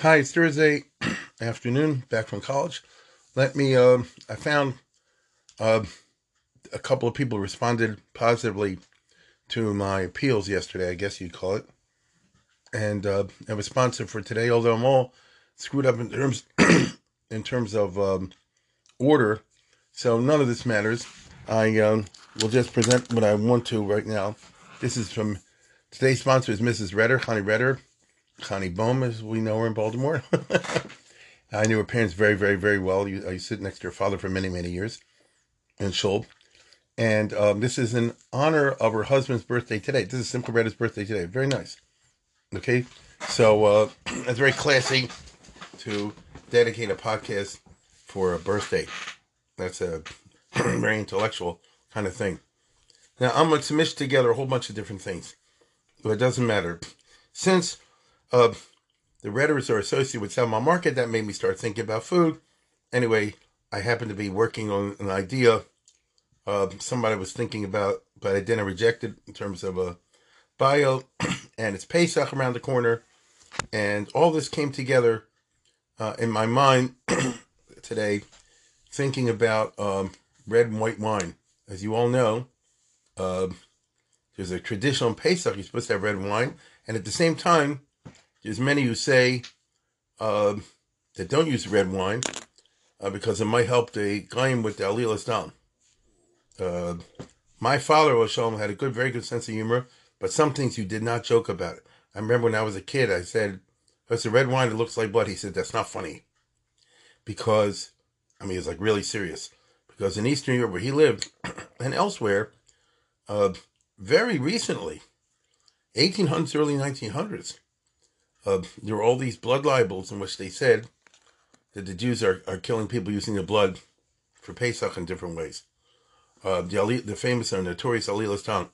Hi, it's Thursday afternoon, back from college. Let me, uh, I found uh, a couple of people responded positively to my appeals yesterday, I guess you'd call it. And uh, a responsive for today, although I'm all screwed up in terms in terms of um, order. So none of this matters. I um, will just present what I want to right now. This is from today's sponsor is Mrs. Redder, Honey Redder, Connie Bohm, as we know her in Baltimore. I knew her parents very, very, very well. I used to sit next to her father for many, many years in Shul. And um, this is in honor of her husband's birthday today. This is Simcha Redder's birthday today. Very nice. Okay. So uh, it's very classy to dedicate a podcast for a birthday. That's a very intellectual kind of thing. Now, I'm going to mix together a whole bunch of different things, but it doesn't matter. Since uh, the Redders are associated with Seven Mile Market, that made me start thinking about food. Anyway, I happened to be working on an idea uh, somebody was thinking about, but I didn't reject it in terms of a bio, and it's Pesach around the corner, and all this came together uh, in my mind today, thinking about um, red and white wine. As you all know, uh, there's a traditional Pesach, you're supposed to have red wine, and at the same time, there's many who say uh, that don't use red wine uh, because it might help the guy with the Alil down. Uh, my father, Oshalom, had a good, very good sense of humor, but some things you did not joke about. I remember when I was a kid, I said, it's a red wine that looks like blood. He said, that's not funny. Because, I mean, it's like really serious. Because in Eastern Europe, where he lived, and elsewhere, uh, very recently, 1800s, early 1900s, uh, there were all these blood libels in which they said that the Jews are, are killing people using the blood for Pesach in different ways. Uh, the, the famous and notorious Alilas tongue.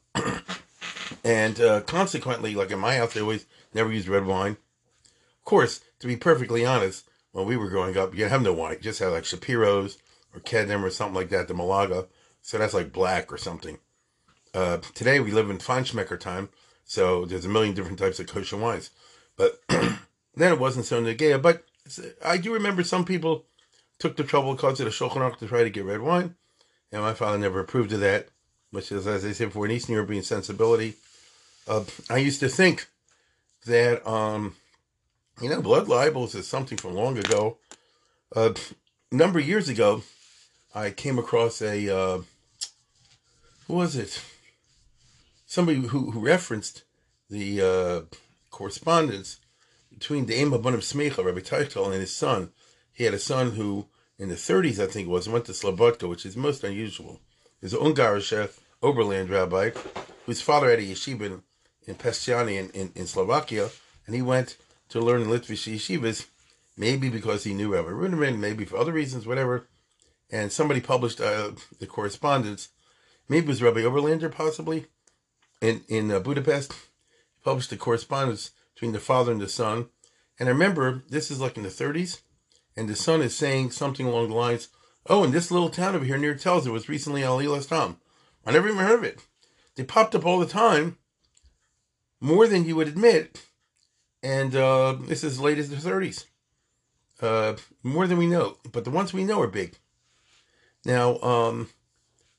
and uh, consequently, like in my house, they always never used red wine. Of course, to be perfectly honest, when we were growing up, you have no wine. You just have like Shapiro's or Kedem or something like that, the Malaga. So that's like black or something. Uh, today we live in Feinschmecker time, so there's a million different types of kosher wines. But then it wasn't so negaya. But I do remember some people took the trouble because of the Shulchan to try to get red wine. And my father never approved of that, which is, as I said before, an Eastern European sensibility. Uh, I used to think that, um, you know, blood libels is something from long ago. Uh, a number of years ago, I came across a, uh, who was it? Somebody who, who referenced the uh, correspondence between the Ema Smecha, Rabbi Teichtal, and his son. He had a son who, in the 30s, I think it was, went to Slobodka, which is most unusual. He's an Ungarische Oberland rabbi whose father had a yeshiva in, in in, in, in, Slovakia, and he went to learn Litvish yeshivas, maybe because he knew Rabbi Ruderman, maybe for other reasons, whatever. And somebody published uh, the correspondence. Maybe it was Rabbi Oberlander, possibly, in, in uh, Budapest published the correspondence between the father and the son. And I remember this is like in the 30s, and the son is saying something along the lines, "Oh, in this little town over here near Telz, it was recently Alil Tom. I never even heard of it. They popped up all the time, more than you would admit, and uh, this is as late as the 30s. Uh, more than we know, but the ones we know are big. Now, um,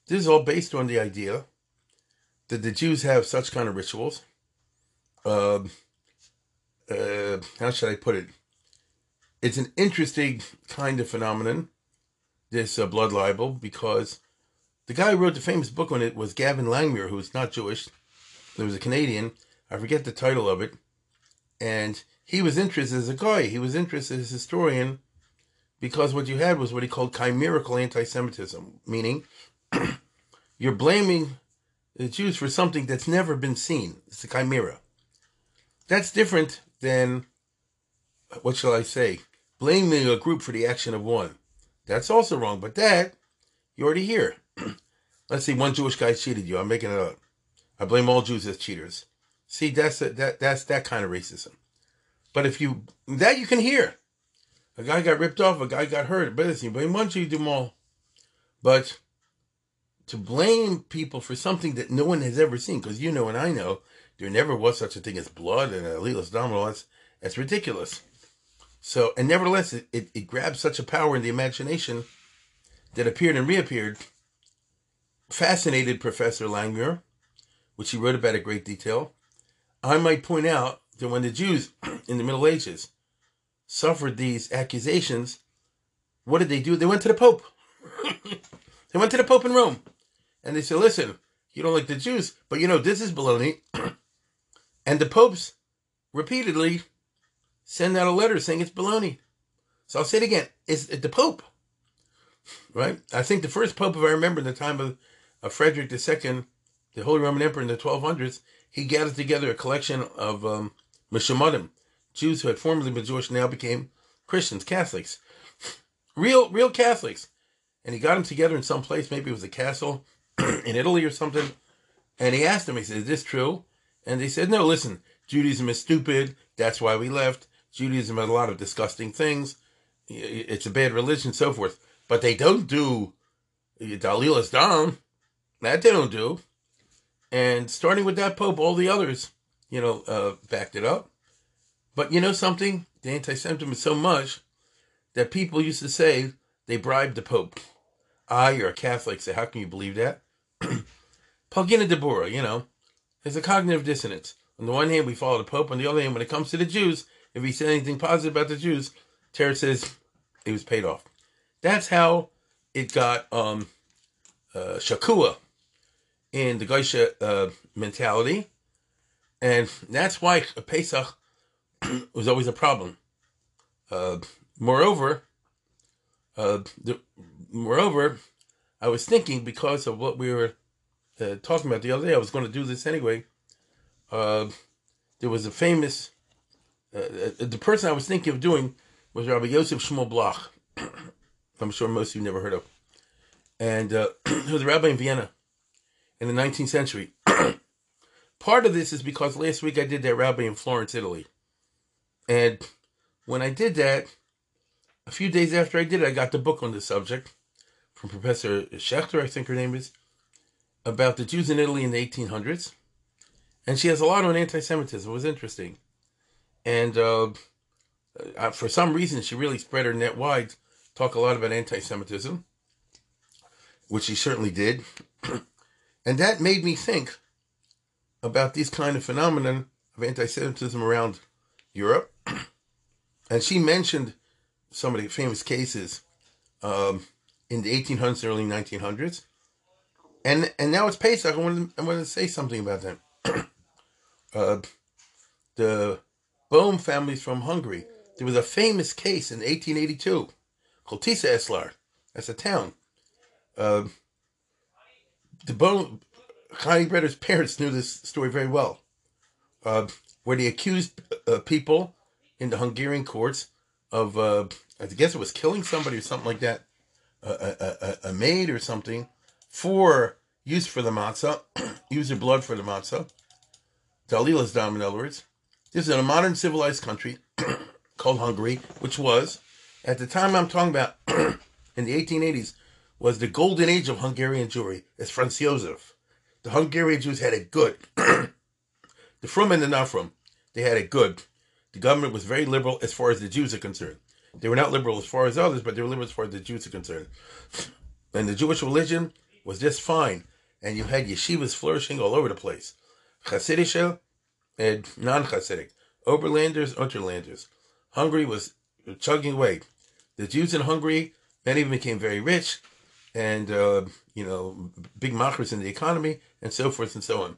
this is all based on the idea that the Jews have such kind of rituals uh, uh, how should I put it? It's an interesting kind of phenomenon, this uh, blood libel, because the guy who wrote the famous book on it was Gavin Langmuir, who's not Jewish. He was a Canadian. I forget the title of it. And he was interested as a guy. He was interested as a historian because what you had was what he called chimerical anti-Semitism, meaning you're blaming the Jews for something that's never been seen. It's a chimera. That's different than, what shall I say, blaming a group for the action of one. That's also wrong. But that, you already hear. Let's see, one Jewish guy cheated you. I'm making it up. I blame all Jews as cheaters. See, that's a, that that's that kind of racism. But if you that you can hear, a guy got ripped off, a guy got hurt, but you blame one Jew, you do them all. But to blame people for something that no one has ever seen, because you know and I know there never was such a thing as blood and a leeless domino. That's that's ridiculous. So, and nevertheless, it, it, it grabbed such a power in the imagination that appeared and reappeared. Fascinated Professor Langmuir, which he wrote about in great detail. I might point out that when the Jews in the Middle Ages suffered these accusations, what did they do? They went to the Pope. they went to the Pope in Rome. And they said, listen, you don't like the Jews, but you know, this is baloney. and the popes repeatedly send out a letter saying it's baloney. So I'll say it again. It's the Pope. Right? I think the first Pope, if I remember, in the time of, of Frederick II, the Holy Roman Emperor in the 1200s, he gathered together a collection of um, Jews who had formerly been Jewish now became Christians, Catholics, real real Catholics, and he got them together in some place. Maybe it was a castle in Italy or something. And he asked them. He said, "Is this true?" And they said, "No. Listen, Judaism is stupid. That's why we left. Judaism had a lot of disgusting things. It's a bad religion, so forth. But they don't do Dalil Dam. That they don't do. And starting with that Pope, all the others, you know, uh, backed it up. But you know something? The anti-Semitism is so much that people used to say they bribed the Pope. I, you're a Catholic, say, how can you believe that? Palgina Deborah, you know, there's a cognitive dissonance. On the one hand, we follow the Pope. On the other hand, when it comes to the Jews, if he said anything positive about the Jews, Terry says it was paid off. That's how it got um, uh, Shakua in the Geisha uh, mentality. And that's why Pesach was always a problem. Uh, moreover, uh, the, moreover, I was thinking because of what we were uh, talking about the other day, I was going to do this anyway. Uh, there was a famous, uh, uh, the person I was thinking of doing was Rabbi Yosef Shmuel Bloch. I'm sure most of you never heard of. And uh, he was a rabbi in Vienna in the 19th century. Part of this is because last week I did that rabbi in Florence, Italy. And when I did that, a few days after I did it, I got the book on the subject from Professor Schechter, I think her name is, about the Jews in Italy in the 1800s. And she has a lot on anti Semitism. It was interesting. And uh, for some reason, she really spread her net wide, talk a lot about anti Semitism, which she certainly did. and that made me think about these kind of phenomenon of anti Semitism around Europe. And she mentioned some of the famous cases um, in the 1800s, early 1900s. And and now it's Pesach. I wanted, I wanted to say something about that. uh, the Bohm families from Hungary. There was a famous case in 1882 called Tisza-Eszlar. That's a town. Uh, the Bohm Chaim brothers' parents knew this story very well, uh, where they accused uh, people in the Hungarian courts of, uh, I guess it was killing somebody or something like that, a, a, a maid or something, for use for the matzah, use their blood for the matzah. Dalila's dam, in other words. This is in a modern civilized country called Hungary, which was, at the time I'm talking about, in the 1880s, was the golden age of Hungarian Jewry. It's Franz Josef. The Hungarian Jews had it good. the from and the not from, they had it good. The government was very liberal as far as the Jews are concerned. They were not liberal as far as others, but they were liberal as far as the Jews are concerned. And the Jewish religion was just fine. And you had yeshivas flourishing all over the place. Hasidic and non-Hasidic. Oberlanders, Unterlanders. Hungary was chugging away. The Jews in Hungary, many of them became very rich and, uh, you know, big machers in the economy and so forth and so on.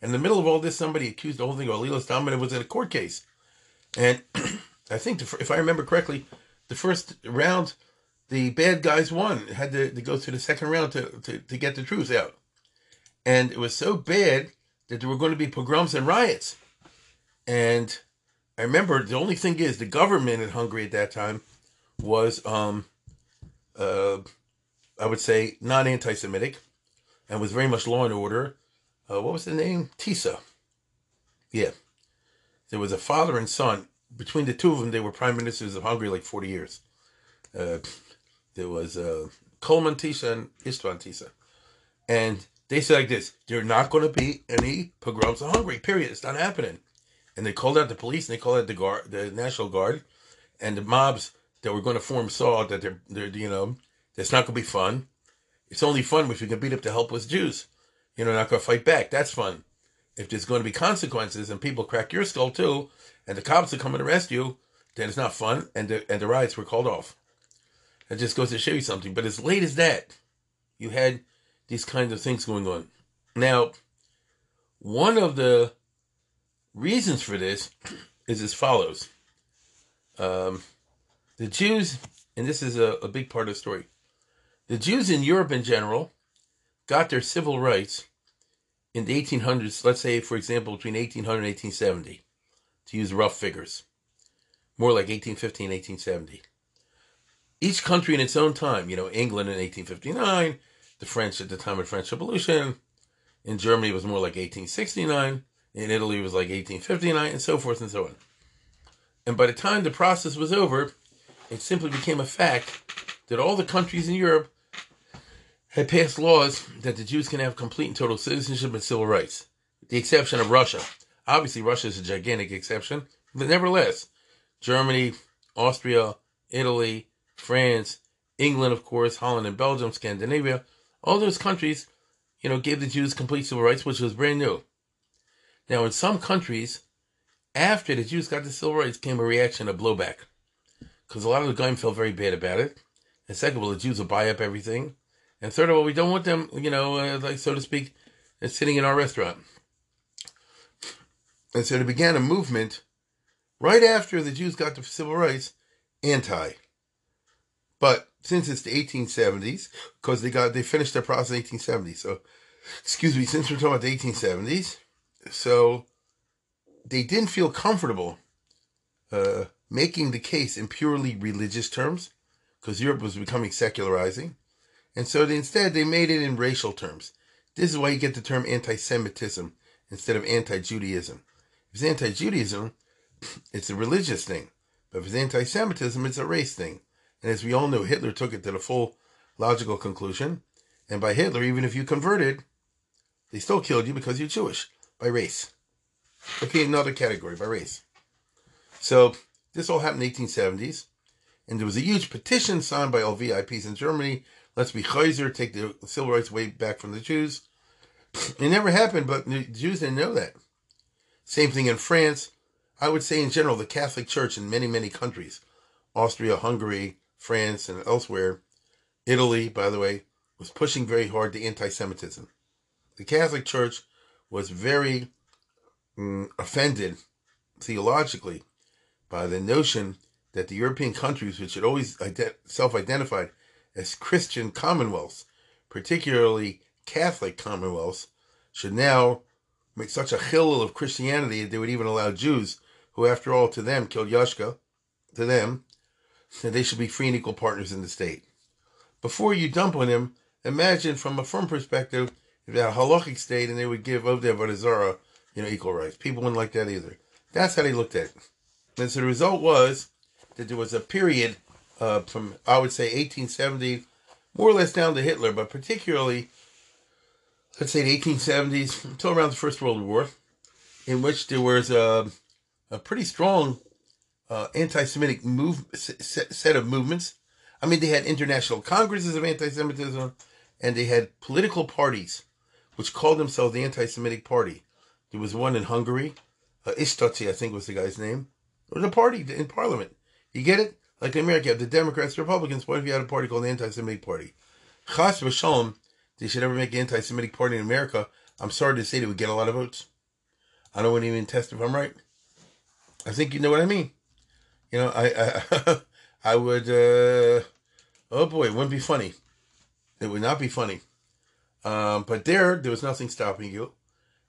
In the middle of all this, somebody accused the whole thing of Alilas Dominant was in a court case. And I think, if I remember correctly, the first round, the bad guys won. Had to, to go through the second round to, to, to get the truth out. And it was so bad that there were going to be pogroms and riots. And I remember the only thing is the government in Hungary at that time was, um, uh, I would say, non anti Semitic and was very much law and order. Uh, what was the name? Tisza. Yeah. There was a father and son. Between the two of them, they were prime ministers of Hungary like 40 years. Uh, there was uh, Kálmán Tisza and Istvan Tisza. And they said like this, there are not going to be any pogroms in Hungary, period. It's not happening. And they called out the police and they called out the guard, the National Guard, and the mobs that were going to form saw that they're, they're you know, it's not going to be fun. It's only fun if you can beat up the helpless Jews. You know, not going to fight back. That's fun. If there's going to be consequences and people crack your skull too, and the cops are coming to arrest you, then it's not fun. And the, and the riots were called off. That just goes to show you something. But as late as that, you had these kinds of things going on. Now, one of the reasons for this is as follows. Um, the Jews, and this is a, a big part of the story, the Jews in Europe in general got their civil rights in the 1800s, let's say, for example, between 1800 and 1870, to use rough figures, more like 1815, 1870. Each country in its own time, you know, England in 1859, the French at the time of French Revolution, in Germany it was more like 1869, in Italy it was like 1859, and so forth and so on. And by the time the process was over, it simply became a fact that all the countries in Europe had passed laws that the Jews can have complete and total citizenship and civil rights, with the exception of Russia. Obviously, Russia is a gigantic exception, but nevertheless, Germany, Austria, Italy, France, England, of course, Holland and Belgium, Scandinavia, all those countries, you know, gave the Jews complete civil rights, which was brand new. Now, in some countries, after the Jews got the civil rights, came a reaction a blowback, because a lot of the Goyim felt very bad about it. And second of all, the Jews will buy up everything. And third of all, we don't want them, you know, uh, like so to speak, uh, sitting in our restaurant. And so they began a movement right after the Jews got the civil rights, anti. But since it's the 1870s, because they got they finished their process in 1870, so excuse me, since we're talking about the 1870s, so they didn't feel comfortable uh, making the case in purely religious terms, because Europe was becoming secularizing. And so they, instead, they made it in racial terms. This is why you get the term anti Semitism instead of anti Judaism. If it's anti Judaism, it's a religious thing. But if it's anti Semitism, it's a race thing. And as we all know, Hitler took it to the full logical conclusion. And by Hitler, even if you converted, they still killed you because you're Jewish by race. Okay, another category by race. So this all happened in the 1870s. And there was a huge petition signed by all VIPs in Germany Let's be Chayzer, take the civil rights way back from the Jews. It never happened, but the Jews didn't know that. Same thing in France. I would say in general, the Catholic Church in many, many countries, Austria, Hungary, France, and elsewhere, Italy, by the way, was pushing very hard the anti-Semitism. The Catholic Church was very mm, offended theologically by the notion that the European countries, which had always self-identified as Christian commonwealths, particularly Catholic commonwealths, should now make such a chillul of Christianity that they would even allow Jews, who after all to them killed Yashka, to them, that they should be free and equal partners in the state. Before you dump on them, imagine from a firm perspective, if they had a halachic state and they would give Ovdei Avodah you know, equal rights. People wouldn't like that either. That's how they looked at it. And so the result was that there was a period uh, from I would say 1870, more or less down to Hitler, but particularly let's say the 1870s until around the First World War, in which there was a, a pretty strong uh, anti-Semitic move set, of movements. I mean, they had international congresses of anti-Semitism, and they had political parties which called themselves the Anti-Semitic Party. There was one in Hungary, uh, Istóczy, I think was the guy's name. There was a party in Parliament. You get it? Like in America, you have the Democrats, Republicans. What if you had a party called the Anti-Semitic Party? Chas v'shalom, they should ever make an anti-Semitic party in America. I'm sorry to say they would get a lot of votes. I don't even test if I'm right. I think you know what I mean. You know, I I, I would. Uh, oh boy, it wouldn't be funny. It would not be funny. Um, but there, there was nothing stopping you.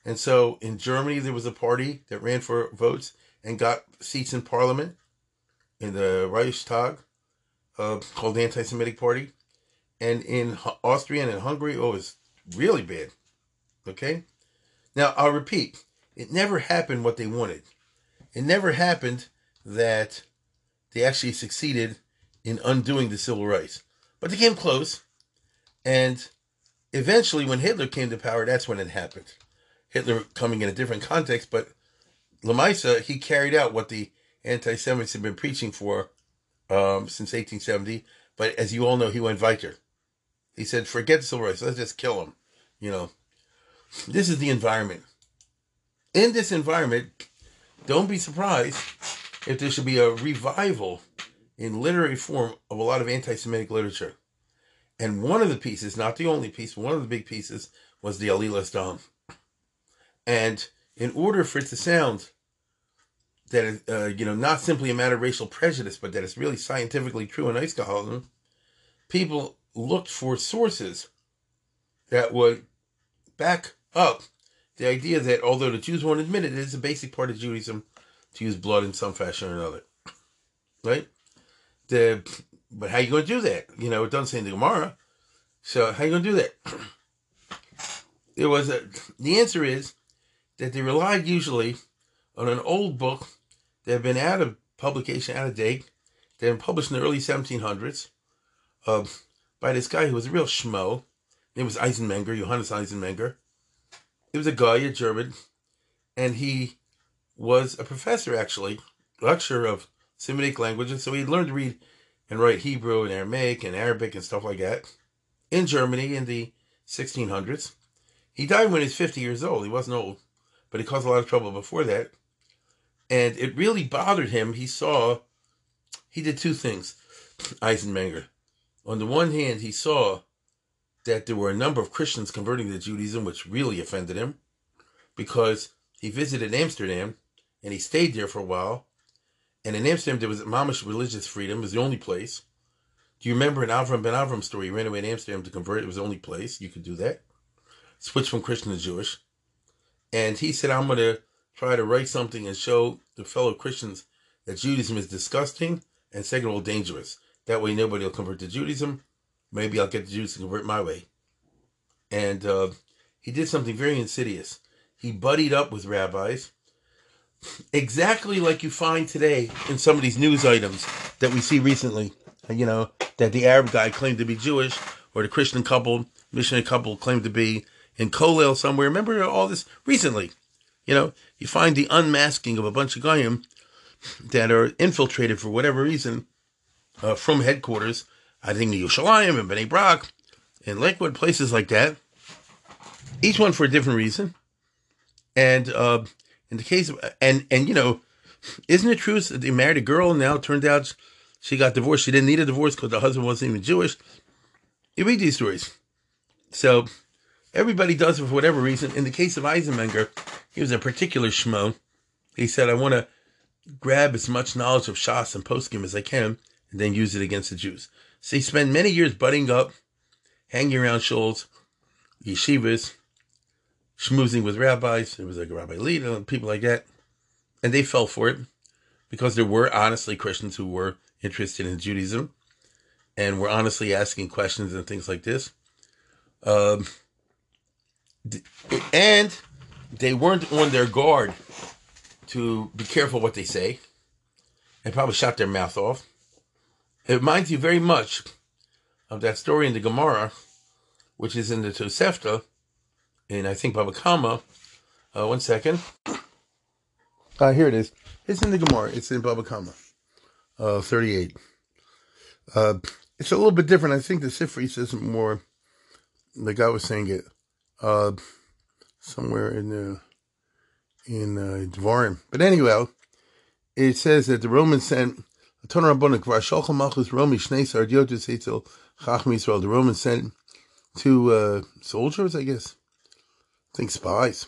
And so in Germany, there was a party that ran for votes and got seats in parliament in the Reichstag uh, called the Anti Semitic Party. And in Austria and in Hungary, oh, it's really bad. Okay? Now, I'll repeat it never happened what they wanted. It never happened that they actually succeeded in undoing the civil rights. But they came close. And eventually, when Hitler came to power, that's when it happened. Hitler coming in a different context, but Lamaisa, he carried out what the anti Semites had been preaching for um, since 1870. But as you all know, he went weiter. He said, forget civil rights, let's just kill them. You know, this is the environment. In this environment, don't be surprised if there should be a revival in literary form of a lot of anti Semitic literature. And one of the pieces, not the only piece, one of the big pieces was the Alilas Dam. And in order for it to sound that uh, you know not simply a matter of racial prejudice, but that it's really scientifically true in Eisgehalten, people looked for sources that would back up the idea that although the Jews won't admit it, it is a basic part of Judaism to use blood in some fashion or another. Right? The but how you to do that? You know, it doesn't say in the Gemara. So how you to do that? There was a the answer is that they relied usually on an old book that had been out of publication, out of date, that had been published in the early 1700s uh, by this guy who was a real schmo. It was Eisenmenger, Johannes Eisenmenger. It was a guy, a German, and he was a professor, actually, lecturer of Semitic languages. So he learned to read and write Hebrew and Aramaic and Arabic and stuff like that in Germany in the 1600s. He died when he was 50 years old. He wasn't old but he caused a lot of trouble before that. And it really bothered him. He saw, he did two things, Eisenmenger. On the one hand, he saw that there were a number of Christians converting to Judaism, which really offended him because he visited Amsterdam and he stayed there for a while. And in Amsterdam, there was mamish religious freedom. It was the only place. Do you remember an Avram ben Avram story? He ran away to Amsterdam to convert. It was the only place you could do that. Switch from Christian to Jewish. And he said, I'm going to try to write something and show the fellow Christians that Judaism is disgusting and second of all dangerous. That way nobody will convert to Judaism. Maybe I'll get the Jews to convert my way. And uh, he did something very insidious. He buddied up with rabbis, exactly like you find today in some of these news items that we see recently. You know, that the Arab guy claimed to be Jewish, or the Christian couple, missionary couple claimed to be in Kollel somewhere. Remember all this recently? You know, you find the unmasking of a bunch of Goyim that are infiltrated for whatever reason uh, from headquarters. I think the Yerushalayim and Bnei Brak and Lakewood, places like that. Each one for a different reason. And uh, in the case of, and, and you know, isn't it true that they married a girl and now it turned out she got divorced? She didn't need a divorce because the husband wasn't even Jewish. You read these stories. So Everybody does it for whatever reason. In the case of Eisenmenger, he was a particular schmo. He said, I want to grab as much knowledge of Shas and Poskim as I can and then use it against the Jews. So he spent many years butting up, hanging around shuls, yeshivas, schmoozing with rabbis. It was like a Rabbi Lida and people like that. And they fell for it because there were honestly Christians who were interested in Judaism and were honestly asking questions and things like this. Um, and they weren't on their guard to be careful what they say. They probably shot their mouth off. It reminds you very much of that story in the Gemara, which is in the Tosefta, in I think Baba Kama. Uh, one second. Uh, here it is. It's in the Gemara. It's in Baba Kama, uh, 38. Uh, it's a little bit different. I think the Sifri says more, the guy was saying it, uh, somewhere in the in uh, Dvarim. But anyway, it says that the Romans sent the Romans sent two uh, soldiers, I guess. Think spies.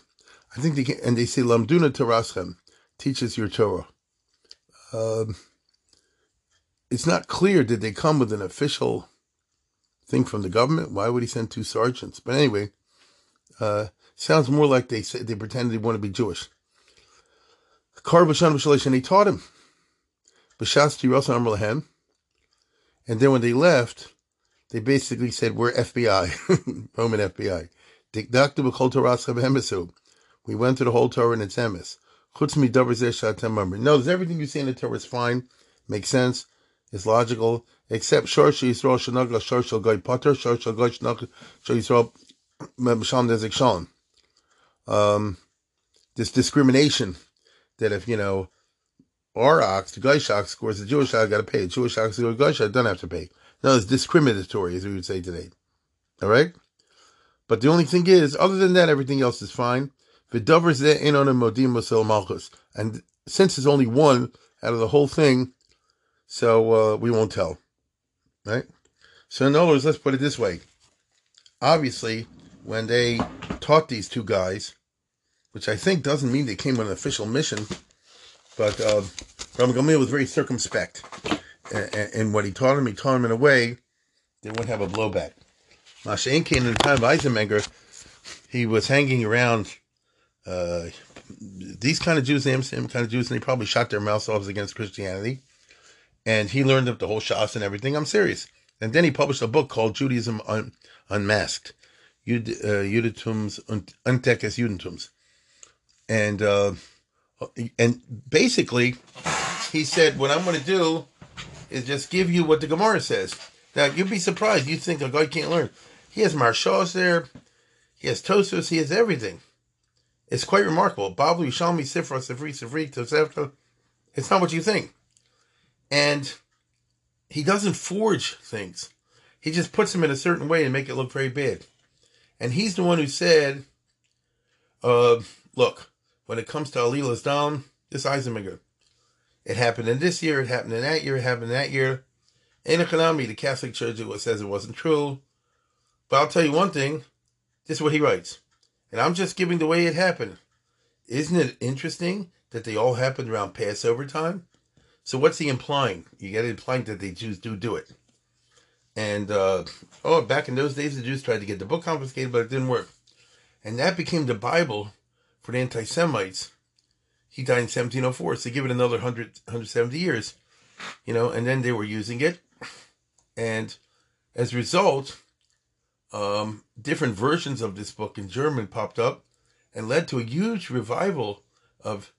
I think they can, and they say Lamduna Taraschem teaches your Torah. Um, it's not clear did they come with an official thing from the government. Why would he send two sergeants? But anyway, uh, Sounds more like they said they pretended they want to be Jewish. Kar b'shan and they taught him. B'shas tirasa amr And then when they left, they basically said, we're FBI, Roman FBI. We went to the whole Torah and its emes. No, there's everything you see in the Torah is fine, makes sense, is logical, except Shor Yisrael Shanagla Shor Shal Goy Potter, Shor Shal Goy Shanagla Shor Yisrael Misham Nezik Shalom. Um, this discrimination that if, you know, our ox, the Goyish ox scores, the Jewish ox got to pay. The Jewish ox the Goyish ox don't have to pay. No, it's discriminatory, as we would say today. All right? But the only thing is, other than that, everything else is fine. V'davers in on a modim malchus. And since it's only one out of the whole thing, so uh, we won't tell. Right? So in other words, let's put it this way. Obviously, when they taught these two guys, which I think doesn't mean they came on an official mission, but uh, Rabbi was very circumspect in what he taught him. He taught him in a way they wouldn't have a blowback. Mashain came in the time of Eisenmenger, he was hanging around uh, these kind of Jews, the kind of Jews, and they probably shot their mouths off against Christianity. And he learned up the whole Shas and everything. I'm serious. And then he published a book called Judaism Un- Unmasked, Jud- uh, Entdecktes Judentums. And, uh, and basically, he said, what I'm going to do is just give you what the Gemara says. Now, you'd be surprised. You'd think a guy can't learn. He has Marshals there. He has Tosos. He has everything. It's quite remarkable. Bablu Yishalmi Sifra Sifri Sifri Tosefta. It's not what you think. And he doesn't forge things. He just puts them in a certain way and make it look very bad. And he's the one who said, uh, look, when it comes to Alilas Dam, this Eisenmenger, it happened in this year, it happened in that year, it happened in that year. In economy, the Catholic Church says it wasn't true. But I'll tell you one thing. This is what he writes. And I'm just giving the way it happened. Isn't it interesting that they all happened around Passover time? So what's he implying? You get implying that the Jews do do it. And uh, oh, back in those days, the Jews tried to get the book confiscated, but it didn't work. And that became the Bible for the anti-Semites. He died in 1704, so give it another 100, 170 years, you know. And then they were using it, and as a result, um, different versions of this book in German popped up and led to a huge revival of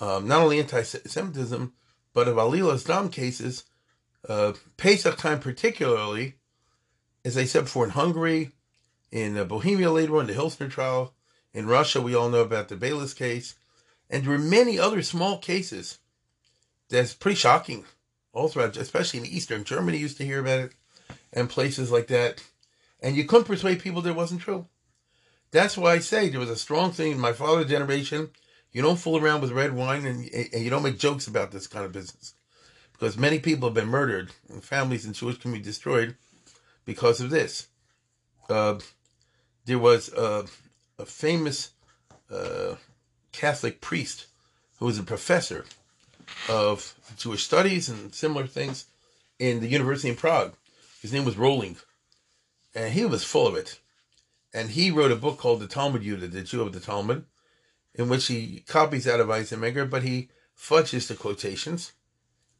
um, not only anti-Semitism but of Alilas Dam cases. Uh, Pesach time, particularly, as I said before, in Hungary, in uh, Bohemia later on, the Hilsner trial, in Russia, we all know about the Beilis case, and there were many other small cases that's pretty shocking all throughout, especially in Eastern Germany, used to hear about it, and places like that and you couldn't persuade people that it wasn't true. That's why I say there was a strong thing in my father's generation. You don't fool around with red wine and, and you don't make jokes about this kind of business. Because many people have been murdered and families in Jewish community destroyed because of this. Uh, there was a, a famous uh, Catholic priest who was a professor of Jewish studies and similar things in the University in Prague. His name was Rohling and he was full of it. And he wrote a book called The Talmud Yudah, the Jew of the Talmud, in which he copies out of Eisenmenger, but he fudges the quotations.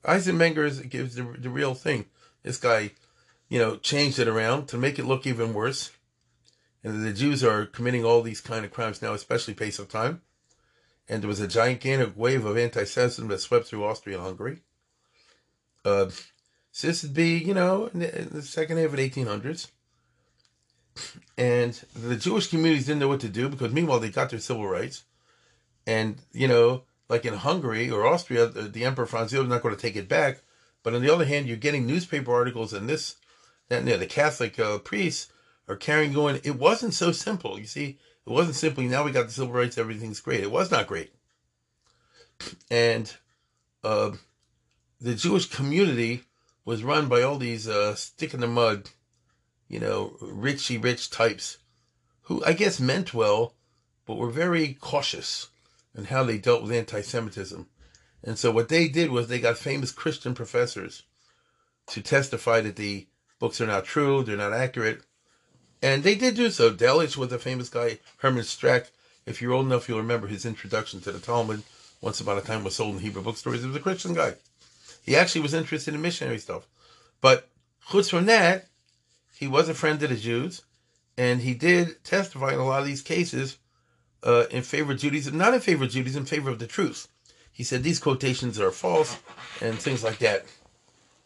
Eisenmenger gives the, the real thing. This guy, you know, changed it around to make it look even worse. And the Jews are committing all these kind of crimes now, especially Pesach time. And there was a gigantic wave of anti-Semitism that swept through Austria-Hungary. Uh, so this would be, you know, in the, in the second half of the 1800s and the Jewish communities didn't know what to do because meanwhile they got their civil rights, and you know, like in Hungary or Austria, the, the Emperor Franz Joseph is not going to take it back. But on the other hand, you're getting newspaper articles and this, that, and the, Catholic uh, priests are carrying going. It wasn't so simple. You see, it wasn't simply now we got the civil rights, everything's great. It was not great, and uh, the Jewish community was run by all these uh, stick in the mud you know, richy rich types who I guess meant well, but were very cautious in how they dealt with anti Semitism. And so what they did was they got famous Christian professors to testify that the books are not true, they're not accurate. And they did do so. Delitzsch was a famous guy, Herman Strack. If you're old enough, you'll remember his introduction to the Talmud. Once upon a time was sold in Hebrew bookstores. He was a Christian guy. He actually was interested in missionary stuff. But chutz from that, he was a friend of the Jews, and he did testify in a lot of these cases uh, in favor of Judaism, not in favor of Judaism, in favor of the truth. He said these quotations are false and things like that.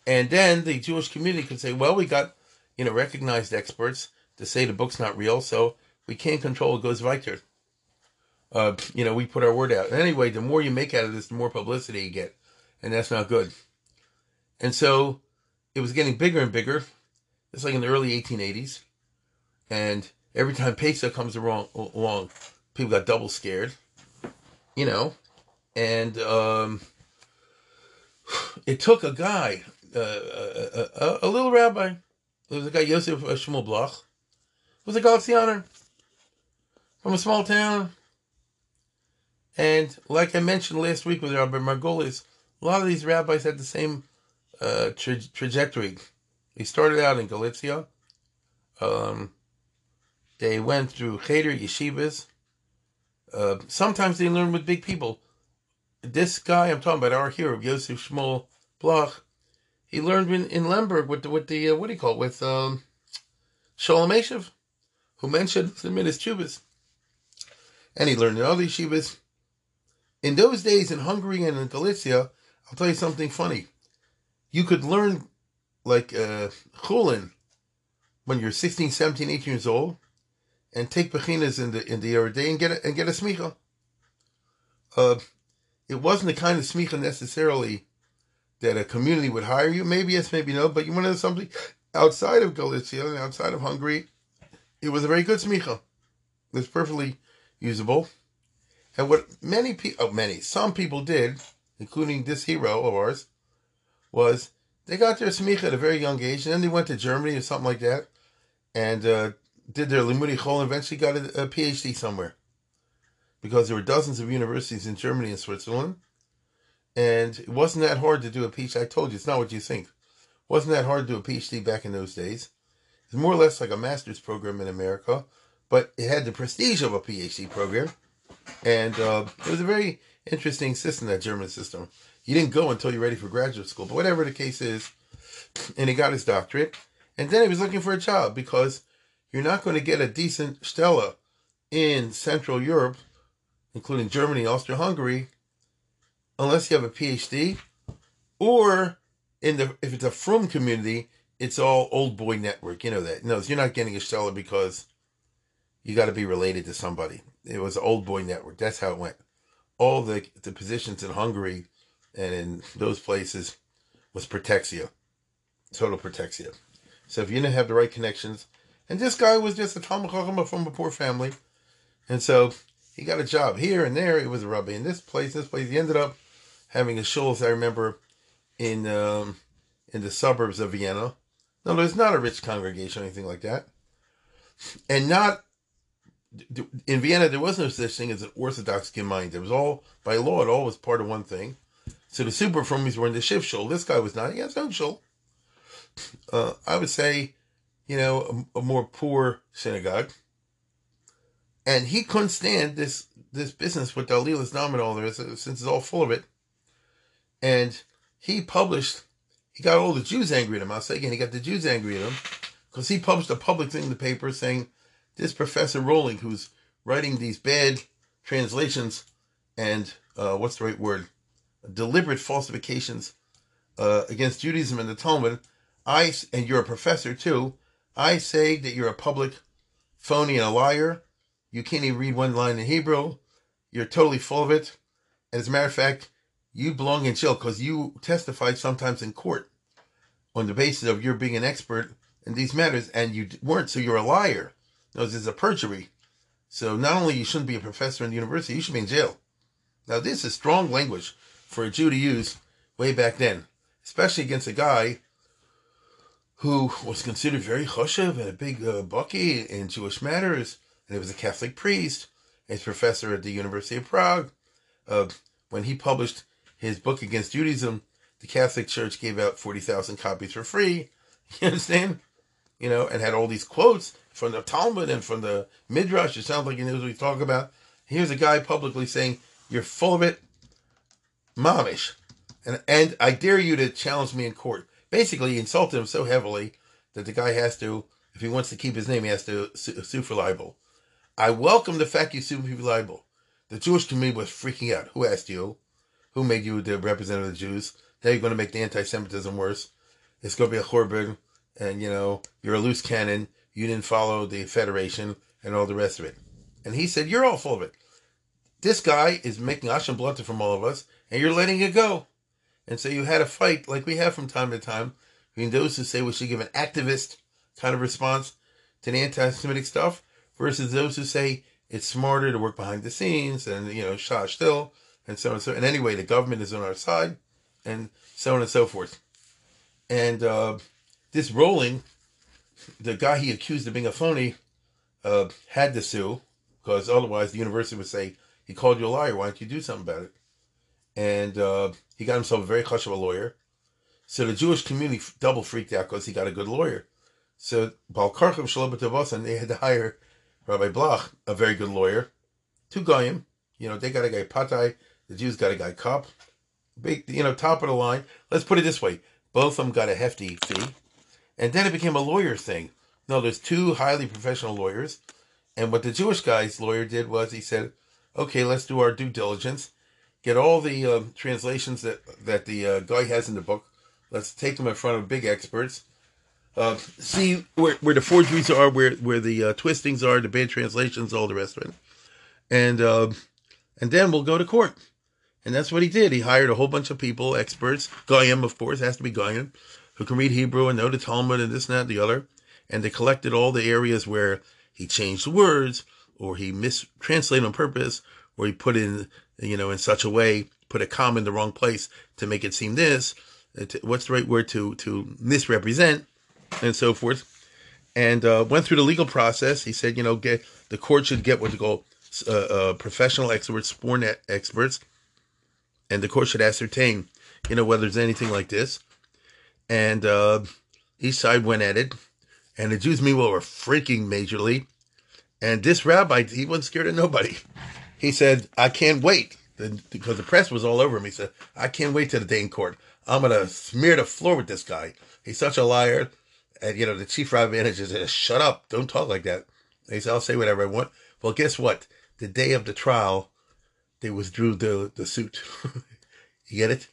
And then the Jewish community could say, well, we got, you know, recognized experts to say the book's not real, so we can't control it goes weiter. Uh, you know, we put our word out. And anyway, the more you make out of this, the more publicity you get. And that's not good. And so it was getting bigger and bigger. It's like in the early 1880s. And every time Pesach comes along, along people got double scared, you know. And um, it took a guy, uh, a, a, a, little rabbi, there was a guy, Yosef Shmuel Bloch, was a Galicianer from a small town. And like I mentioned last week with Rabbi Margolis, a lot of these rabbis had the same uh, tra- trajectory. They started out in Galicia. Um, they went through cheder yeshivas. Uh, sometimes they learned with big people. This guy I'm talking about, our hero, Yosef Shmuel Bloch, he learned in, in Lemberg with the, with the uh, what do you call it, with um, Shoel U'Meishiv, who mentioned the Chubas. And he learned in other yeshivas. In those days in Hungary and in Galicia, I'll tell you something funny. You could learn like uh, Chulin when you're 16, 17, 18 years old and take bechinas in the in the day and get a, and get a smicha. Uh, it wasn't the kind of smicha necessarily that a community would hire you. Maybe yes, maybe no. But you want to know something outside of Galicia and outside of Hungary, it was a very good smicha. It was perfectly usable. And what many people, oh, many, some people did, including this hero of ours, was they got their smicha at a very young age, and then they went to Germany or something like that, and uh, did their limudi chol, and eventually got a, a, PhD somewhere, because there were dozens of universities in Germany and Switzerland, and it wasn't that hard to do a PhD. I told you, it's not what you think. It wasn't that hard to do a PhD back in those days. It's more or less like a master's program in America, but it had the prestige of a PhD program, and uh, it was a very interesting system, that German system. You didn't go until you're ready for graduate school, but whatever the case is, and he got his doctorate, and then he was looking for a job because you're not going to get a decent Stella in Central Europe, including Germany, Austria, Hungary, unless you have a PhD, or in the if it's a from community, it's all old boy network. You know that. No, you're not getting a Stella because you got to be related to somebody. It was old boy network. That's how it went. All the the positions in Hungary and in those places was protexia, total protexia. So if you didn't have the right connections, and this guy was just a Talmud from a poor family, and so he got a job here and there. It was a rabbi in this place, this place. He ended up having a shul, as I remember, in um, in the suburbs of Vienna. No, there's not a rich congregation or anything like that, and not in Vienna. There was no such thing as an Orthodox Gemeinde. It was all by law. It all was part of one thing. So the super Frumies were in the Schiff shul. This guy was not. He has no shul. Uh, I would say, you know, a, a, more poor synagogue. And he couldn't stand this this business with Dalil Islam and all there, since it's all full of it. And he published, he got all the Jews angry at him. I'll say again, he got the Jews angry at him because he published a public thing in the paper saying this Professor Rohling, who's writing these bad translations and uh, what's the right word? Deliberate falsifications uh, against Judaism and the Talmud, I and you're a professor too. I say that you're a public phony and a liar. You can't even read one line in Hebrew. You're totally full of it. And as a matter of fact, you belong in jail because you testified sometimes in court on the basis of your being an expert in these matters, and you weren't. So you're a liar. No, this is a perjury. So not only you shouldn't be a professor in the university, you should be in jail. Now this is strong language for a Jew to use way back then, especially against a guy who was considered very choshev and a big uh, bucky in Jewish matters, and he was a Catholic priest. He's professor at the University of Prague. Uh, when he published his book against Judaism, the Catholic Church gave out forty thousand copies for free. You understand? you know, and had all these quotes from the Talmud and from the Midrash. It sounds like he knows what he's talking about. Here's a guy publicly saying, You're full of it, mamish. And, and I dare you to challenge me in court. Basically, he insulted him so heavily that the guy has to, if he wants to keep his name, he has to sue, sue for libel. I welcome the fact you sue for libel. The Jewish community was freaking out. Who asked you? Who made you the representative of the Jews? Now you're going to make the anti-Semitism worse. It's going to be a churban, and you know you're a loose cannon. You didn't follow the Federation and all the rest of it. And he said, "You're all full of it. This guy is making ash and from all of us, and you're letting it go." And so you had a fight, like we have from time to time, between those who say we should give an activist kind of response to the anti-Semitic stuff, versus those who say it's smarter to work behind the scenes and you know shot still and so on and so. And anyway, the government is on our side, and so on and so forth. And uh, this Rohling, the guy he accused of being a phony, uh, had to sue because otherwise the university would say he called you a liar. Why don't you do something about it? And uh, he got himself a very hush of a lawyer. So the Jewish community double freaked out because he got a good lawyer. So Balkarchim and they had to hire Rabbi Bloch, a very good lawyer, two goyim. You know, they got a guy Patai, the Jews got a guy Kopp. Big, you know, top of the line. Let's put it this way: both of them got a hefty fee, and then it became a lawyer thing. No, there's two highly professional lawyers, and what the Jewish guy's lawyer did was he said, "Okay, let's do our due diligence, get all the uh, translations that that the uh, guy has in the book. Let's take them in front of big experts." Uh, see where, where the forgeries are, where where the uh, twistings are, the bad translations, all the rest of it, and uh, and then we'll go to court. And that's what he did. He hired a whole bunch of people, experts, Goyim, of course, has to be Goyim, who can read Hebrew and know the Talmud and this and that and the other. And they collected all the areas where he changed words, or he mistranslated on purpose, or he put in, you know, in such a way, put a comma in the wrong place to make it seem this. What's the right word to to misrepresent? and so forth, and uh, went through the legal process. He said, you know, get the court should get what they call uh, uh, professional experts, sworn experts, and the court should ascertain, you know, whether there's anything like this. And uh, each side went at it, and the Jews meanwhile were freaking majorly. And this rabbi, he wasn't scared of nobody. He said, "I can't wait." because the press was all over him. He said, "I can't wait to the day in court. I'm gonna smear the floor with this guy. He's such a liar." And, you know, the chief rabbi manager said, shut up. Don't talk like that. He said, I'll say whatever I want. Well, guess what? The day of the trial, they withdrew the, the suit. you get it?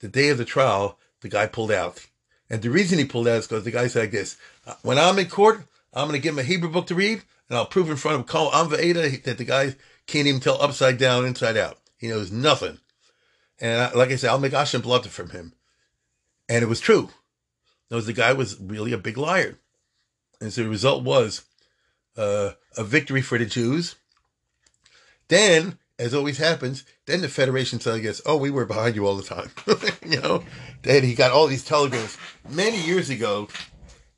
The day of the trial, the guy pulled out. And the reason he pulled out is because the guy said like this, when I'm in court, I'm going to give him a Hebrew book to read, and I'll prove in front of Kol Amvaeda that the guy can't even tell upside down, inside out. He knows nothing. And I, like I said, I'll make Ashen blood from him. And it was true knows the guy was really a big liar. And so the result was uh, a victory for the Jews. Then, as always happens, then the Federation us, oh, we were behind you all the time. you know, then he got all these telegrams. Many years ago,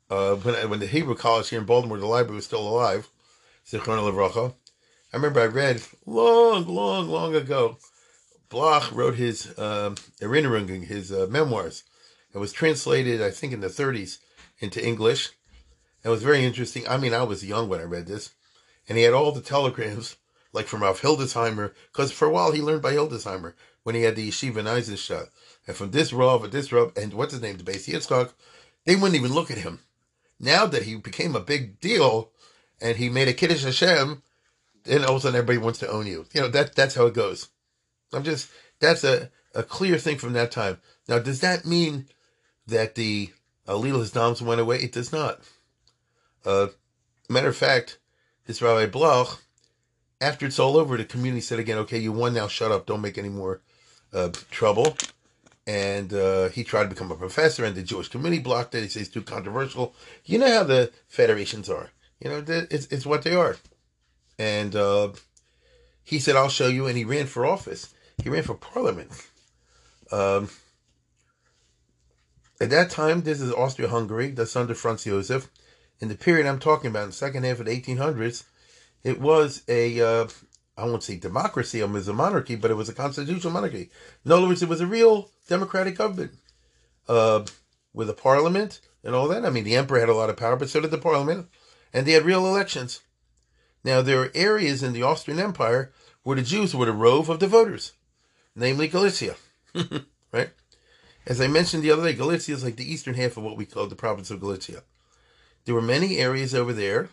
uh, when, when the Hebrew College here in Baltimore, the library was still alive, Zichron Levracha, I remember I read long, long, long ago, Bloch wrote his um, his uh, memoirs it was translated, I think, in the 30s into English. It was very interesting. I mean, I was young when I read this. And he had all the telegrams, like from Rav Hildesheimer, because for a while he learned by Hildesheimer when he had the yeshiva in Eisenstadt. And from this Rav and this Rav, and what's his name, the Beis Yitzchak, they wouldn't even look at him. Now that he became a big deal and he made a Kiddush Hashem, then all of a sudden everybody wants to own you. You know, that that's how it goes. I'm just, that's a, a clear thing from that time. Now, does that mean that the Alilas Dams went away? It does not. Uh, matter of fact, this Rabbi Bloch, after it's all over, the community said again, okay, you won now, shut up, don't make any more uh, trouble. And uh, he tried to become a professor, and the Jewish community blocked it. He says it's too controversial. You know how the federations are. You know, it's, it's what they are. And uh, he said, I'll show you. And he ran for office. He ran for parliament. Um, at that time, this is Austria-Hungary. That's under Franz Josef. In the period I'm talking about, in the second half of the 1800s, it was a uh, I won't say democracy, it was a monarchy, but it was a constitutional monarchy. In other words, it was a real democratic government uh, with a parliament, and all that. I mean, the emperor had a lot of power, but so did the parliament, and they had real elections. Now, there are areas in the Austrian Empire where the Jews were the rove of the voters, namely Galicia, right? As I mentioned the other day, Galicia is like the eastern half of what we call the province of Galicia. There were many areas over there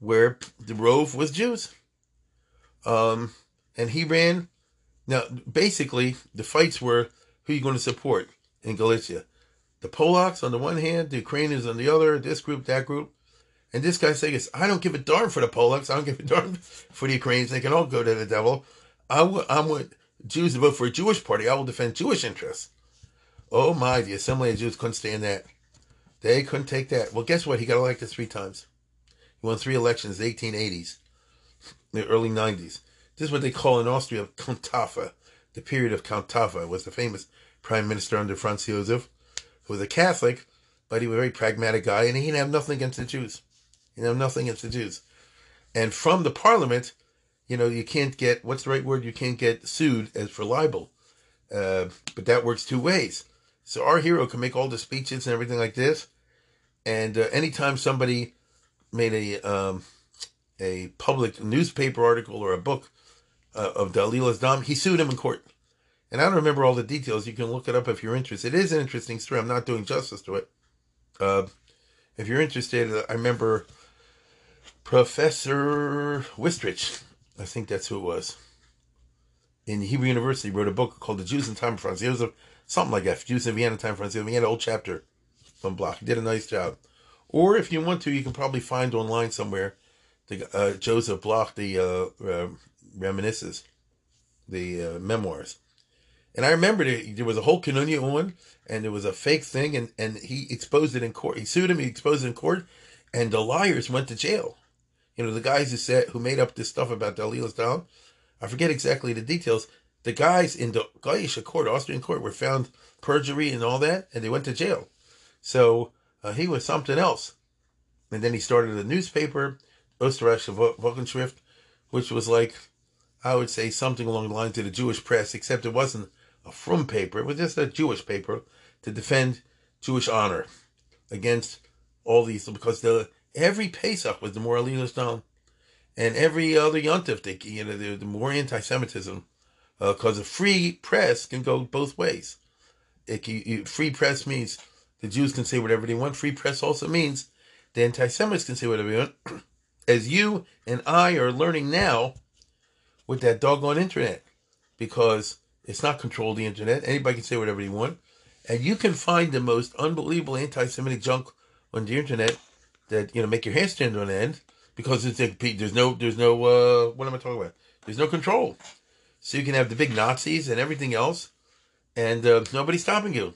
where the rove was Jews. Um, and he ran. Now, basically, the fights were who are you going to support in Galicia? The Polacks on the one hand, the Ukrainians on the other, this group, that group. And this guy says, I don't give a darn for the Polacks. I don't give a darn for the Ukrainians. They can all go to the devil. I, w- I want Jews to vote for a Jewish party. I will defend Jewish interests. Oh my, the Assembly of Jews couldn't stand that. They couldn't take that. Well, guess what? He got elected three times. He won three elections, in the 1880s, the early 90s. This is what they call in Austria Count Taaffe. The period of Count Taaffe was the famous prime minister under Franz Josef, who was a Catholic, but he was a very pragmatic guy, and he didn't have nothing against the Jews. He didn't nothing against the Jews. And from the parliament, you know, you can't get, what's the right word? You can't get sued as for libel. Uh, but that works two ways. So our hero can make all the speeches and everything like this. And uh, anytime somebody made a um, a public newspaper article or a book uh, of Dalila's Dam, he sued him in court. And I don't remember all the details. You can look it up if you're interested. It is an interesting story. I'm not doing justice to it. Uh, if you're interested, I remember Professor Wistrich, I think that's who it was, in Hebrew University wrote a book called The Jews in Time of france. Franz Joseph something like that. Jews in Vienna time Franz Joseph. He had a whole chapter on Bloch. He did a nice job. Or if you want to, you can probably find online somewhere the uh, Joseph Bloch, the uh, uh, the uh, memoirs. And I remember there, was a whole Canunia one, and there was a fake thing, and, and he exposed it in court. He sued him, he exposed it in court, and the liars went to jail. You know, the guys who said who made up this stuff about Dalila's down, I forget exactly the details. The guys in the Gallish court, Austrian court, were found perjury and all that, and they went to jail. So uh, he was something else. And then he started a newspaper, Österreichische Wochenschrift, which was like, I would say, something along the lines of the Jewish press, except it wasn't a from paper. It was just a Jewish paper to defend Jewish honor against all these, because the every Pesach was the more elitist down, and every other Yontif, they, you know, the, the more anti-Semitism, because uh, a free press can go both ways. It you, free press means the Jews can say whatever they want. Free press also means the anti-Semites can say whatever they want. As you and I are learning now with that doggone internet, because it's not controlled the internet. Anybody can say whatever they want. And you can find the most unbelievable anti-Semitic junk on the internet that, you know, make your hair stand on end because it's like, there's no, there's no, uh, what am I talking about? There's no control. So you can have the big Nazis and everything else, and uh, nobody's stopping you.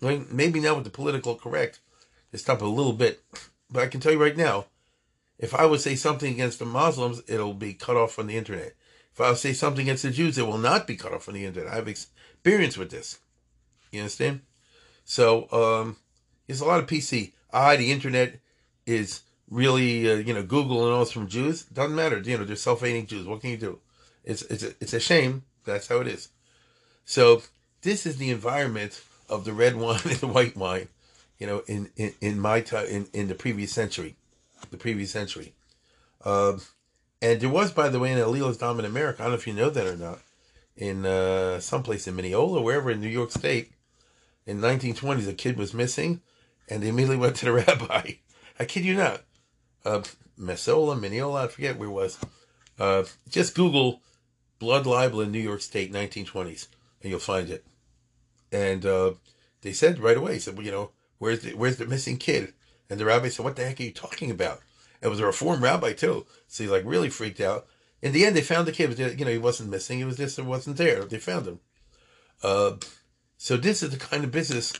maybe now with the political correct, they stop a little bit. But I can tell you right now, if I would say something against the Muslims, it'll be cut off from the internet. If I say something against the Jews, it will not be cut off from the internet. I have experience with this. You understand? So um, there's a lot of PC. I, the internet is really, uh, you know, Google and all from Jews. Doesn't matter. You know, they're self-hating Jews. What can you do? It's it's a, it's a shame. That's how it is. So this is the environment of the red wine and the white wine. You know, in in, in my time in, in the previous century, the previous century. Um, and there was, by the way, an Alilas Dam in America. I don't know if you know that or not. In uh, someplace in Mineola, wherever in New York State, in 1920s, a kid was missing, and they immediately went to the rabbi. I kid you not. Uh, Mesola, Mineola, I forget where it was. Uh, just Google blood libel in New York State, 1920s, and you'll find it. And uh, they said right away, said, well, you know, where's the, where's the missing kid? And the rabbi said, what the heck are you talking about? It was a reform rabbi too. So he's like really freaked out. In the end, they found the kid. But, you know, he wasn't missing. He was just it wasn't there. They found him. Uh, so this is the kind of business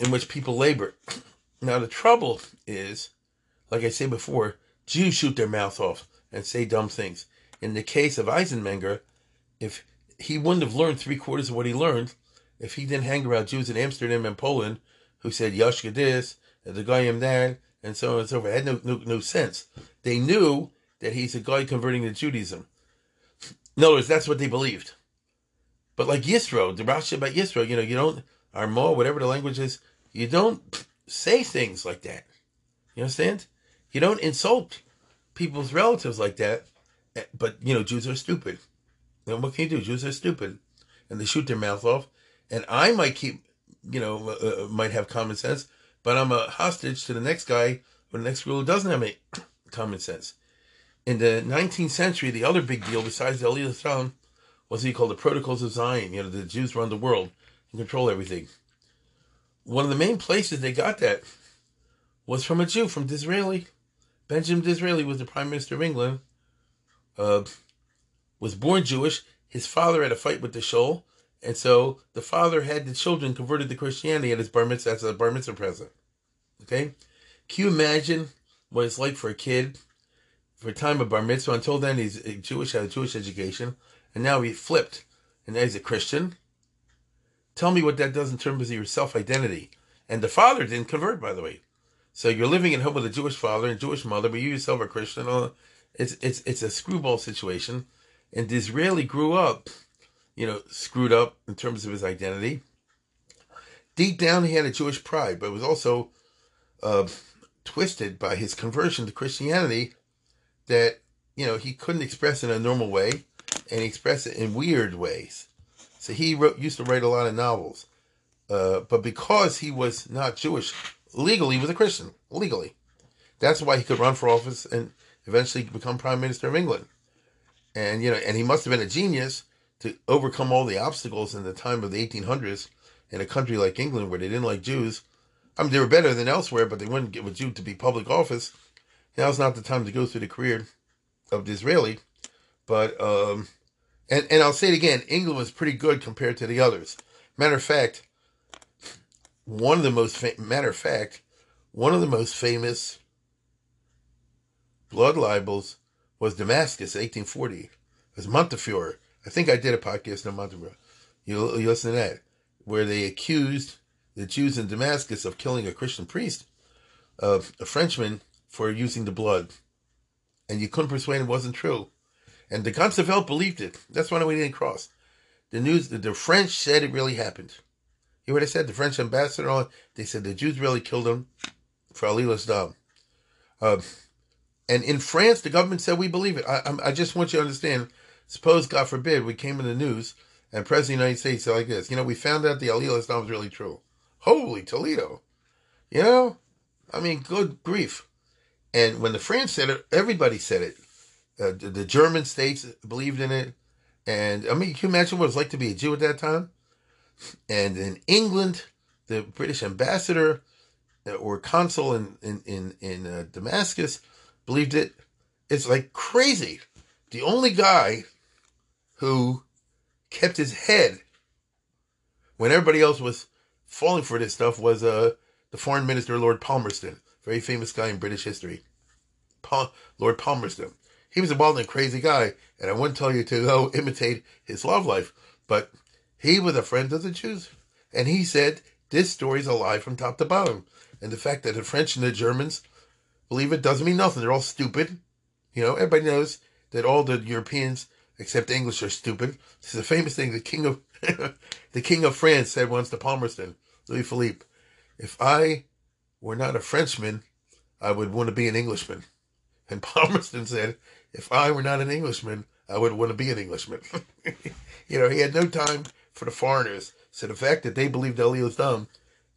in which people labor. Now the trouble is, like I said before, Jews shoot their mouth off and say dumb things. In the case of Eisenmenger, if he wouldn't have learned three quarters of what he learned if he didn't hang around Jews in Amsterdam and Poland who said Yashka this and the guy am that and so on and so forth. It had no, no, no sense. They knew that he's a guy converting to Judaism. In other words, that's what they believed. But like Yisro, the Rashi about Yisro, you know, you don't, Armo, whatever the language is, you don't say things like that. You understand? You don't insult people's relatives like that. eh, But you know, Jews are stupid. Then what can you do? Jews are stupid, and they shoot their mouth off. And I might keep, you know, uh, uh, might have common sense, but I'm a hostage to the next guy or the next girl who doesn't have any common sense. In the 19th century, the other big deal besides the Islam was what he called the Protocols of Zion. You know, the Jews run the world and control everything. One of the main places they got that was from a Jew, from Disraeli. Benjamin Disraeli was the Prime Minister of England. Uh, was born Jewish. His father had a fight with the shul, and so the father had the children converted to Christianity at his bar mitzvah as a bar mitzvah present. Okay, can you imagine what it's like for a kid for a time of bar mitzvah? Until then, he's Jewish, had a Jewish education, and now he flipped, and now he's a Christian. Tell me what that does in terms of your self identity. And the father didn't convert, by the way. So you're living at home with a Jewish father and Jewish mother, but you yourself are Christian. It's it's it's a screwball situation. And Disraeli grew up, you know, screwed up in terms of his identity. Deep down, he had a Jewish pride, but was also uh, twisted by his conversion to Christianity. That you know he couldn't express in a normal way, and he expressed it in weird ways. So he wrote, used to write a lot of novels, uh, but because he was not Jewish legally, he was a Christian legally. That's why he could run for office and eventually become prime minister of England. And you know, and he must have been a genius to overcome all the obstacles in the time of the 1800s in a country like England where they didn't like Jews. I mean, they were better than elsewhere, but they wouldn't give a Jew to be public office. Now's not the time to go through the career of Disraeli. But um, and and I'll say it again, England was pretty good compared to the others. Matter of fact, one of the most matter of fact, one of the most famous blood libels was Damascus, 1840. It was Montefiore. I think I did a podcast on Montefiore. You, you listen to that, where they accused the Jews in Damascus of killing a Christian priest, uh, a Frenchman, for using the blood. And you couldn't persuade it wasn't true. And the Ganzeveld believed it. That's why we didn't cross. The news, the French said it really happened. You hear what I said? The French ambassador, they said the Jews really killed him for Alilas Dam. Uh, and in France, the government said we believe it. I, I just want you to understand. Suppose, God forbid, we came in the news and President of the United States said like this. You know, we found out the Alilas Dam was really true. Holy Toledo! You know, I mean, good grief. And when the France said it, everybody said it. Uh, the, the German states believed in it. And I mean, can you imagine what it's like to be a Jew at that time? And in England, the British ambassador uh, or consul in in in, in uh, Damascus believed it. It's like crazy. The only guy who kept his head when everybody else was falling for this stuff was uh, the foreign minister Lord Palmerston, very famous guy in British history. Lord Palmerston. He was a wild and crazy guy, and I wouldn't tell you to go imitate his love life, but he was a friend of the Jews. And he said, this story's a lie from top to bottom. And the fact that the French and the Germans believe it doesn't mean nothing. They're all stupid. You know, everybody knows that all the Europeans except English are stupid. This is a famous thing the king of the king of France said once to Palmerston, Louis Philippe, if I were not a Frenchman, I would want to be an Englishman. And Palmerston said, if I were not an Englishman, I would want to be an Englishman. you know, he had no time for the foreigners. So the fact that they believed Ellie was dumb,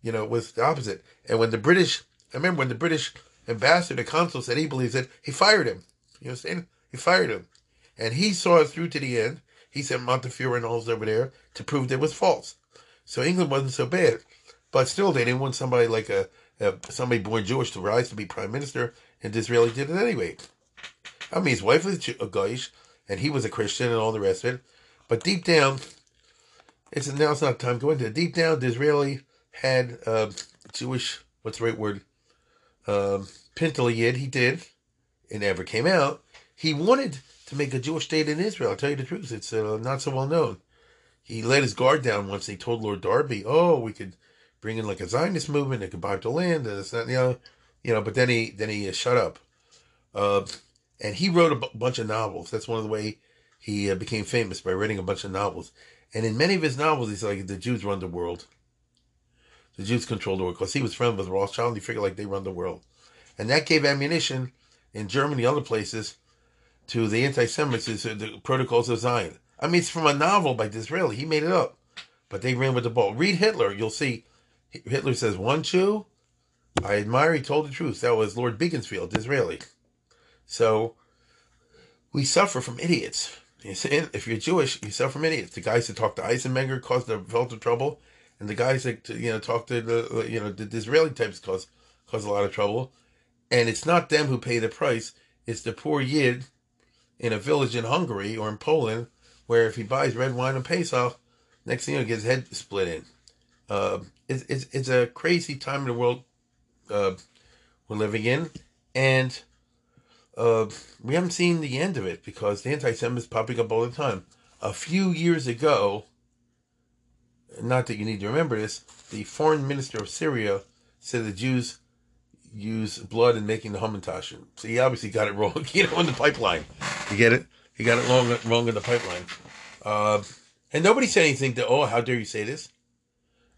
you know, was the opposite. And when the British, I remember when the British ambassador, the consul said he believes it, he fired him. You know what I'm saying? He fired him. And he saw it through to the end. He sent Montefiore and all over there to prove that it was false. So England wasn't so bad. But still, they didn't want somebody like a, a somebody born Jewish to rise to be prime minister, and Disraeli did it anyway. I mean, his wife was a Goyish, and he was a Christian, and all the rest of it. But deep down, it's now it's not time to go into it. Deep down, Disraeli had uh, Jewish. What's the right word? Um, Pinteliyid. He did. It never came out. He wanted to make a Jewish state in Israel. I'll tell you the truth. It's uh, not so well known. He let his guard down once they told Lord Derby, "Oh, we could bring in like a Zionist movement. That could buy up the land, and this, that, the other." You know, but then he then he uh, shut up. Uh, and he wrote a bunch of novels. That's one of the way he uh, became famous by writing a bunch of novels. And in many of his novels, he's like, "The Jews run the world. the Jews control the world because he was friends with Rothschild. And he figured like they run the world, and that gave ammunition in Germany, other places, to the anti-Semites, the Protocols of Zion. I mean, it's from a novel by Disraeli. He made it up, but they ran with the ball. Read Hitler. You'll see. Hitler says one Jew. I admire. He told the truth. That was Lord Beaconsfield, Disraeli. So we suffer from idiots. If you're Jewish, you suffer from idiots. The guys that talked to Eisenmenger caused the felt of trouble, and the guys that you know talk to the you know the Disraeli types cause cause a lot of trouble. And it's not them who pay the price; it's the poor yid in a village in Hungary or in Poland, where if he buys red wine and Pesach, next thing you know, gets his head split in. Uh, it's, it's it's a crazy time in the world uh, we're living in, and uh, we haven't seen the end of it because the anti-Semitism is popping up all the time. A few years ago, not that you need to remember this, the foreign minister of Syria said the Jews use blood in making the Hamantash. So he obviously got it wrong, you know, in the pipeline. You get it? He got it wrong, wrong in the pipeline. Uh, and nobody said anything to, oh, how dare you say this?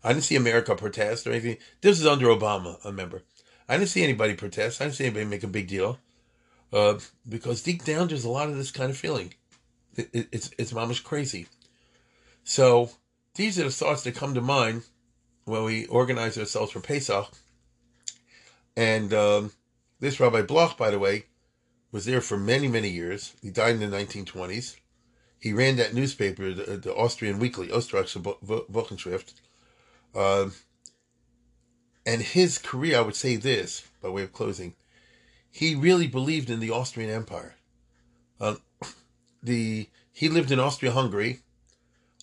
I didn't see America protest or anything. This is under Obama, I remember. I didn't see anybody protest. I didn't see anybody make a big deal. Uh, because deep down, there's a lot of this kind of feeling. It, it, it's it's mamish crazy. So these are the thoughts that come to mind when we organize ourselves for Pesach. And um, this Rabbi Bloch, by the way, was there for many, many years. He died in the 1920s. He ran that newspaper, the, the Austrian Weekly, Österreichische Wochenschrift. Uh, and his career, I would say this, by way of closing, he really believed in the Austrian Empire. Uh, the he lived in Austria-Hungary,